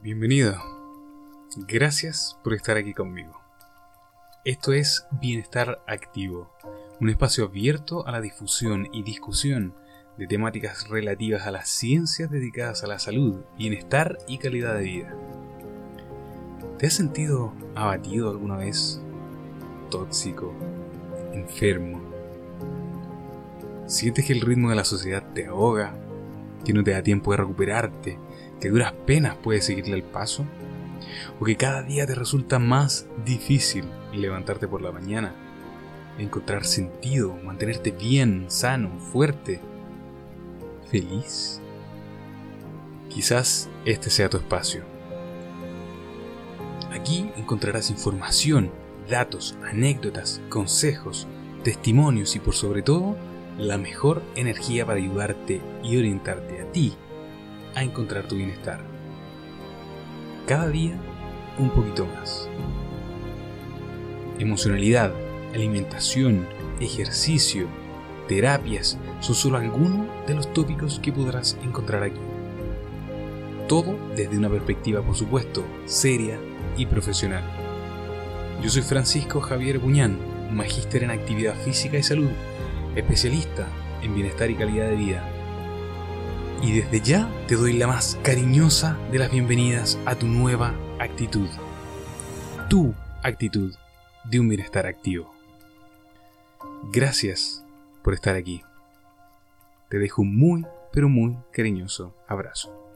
Bienvenido. Gracias por estar aquí conmigo. Esto es Bienestar Activo, un espacio abierto a la difusión y discusión de temáticas relativas a las ciencias dedicadas a la salud, bienestar y calidad de vida. ¿Te has sentido abatido alguna vez? Tóxico, enfermo. ¿Sientes que el ritmo de la sociedad te ahoga? ¿Que no te da tiempo de recuperarte? ¿Que duras penas puedes seguirle el paso? ¿O que cada día te resulta más difícil levantarte por la mañana? Encontrar sentido, mantenerte bien, sano, fuerte, feliz. Quizás este sea tu espacio. Aquí encontrarás información, datos, anécdotas, consejos, testimonios y por sobre todo la mejor energía para ayudarte y orientarte a ti a encontrar tu bienestar. Cada día un poquito más. Emocionalidad, alimentación, ejercicio, terapias son solo algunos de los tópicos que podrás encontrar aquí. Todo desde una perspectiva, por supuesto, seria y profesional. Yo soy Francisco Javier Buñán, magíster en actividad física y salud, especialista en bienestar y calidad de vida y desde ya te doy la más cariñosa de las bienvenidas a tu nueva actitud. Tu actitud de un bienestar activo. Gracias por estar aquí. Te dejo un muy, pero muy cariñoso abrazo.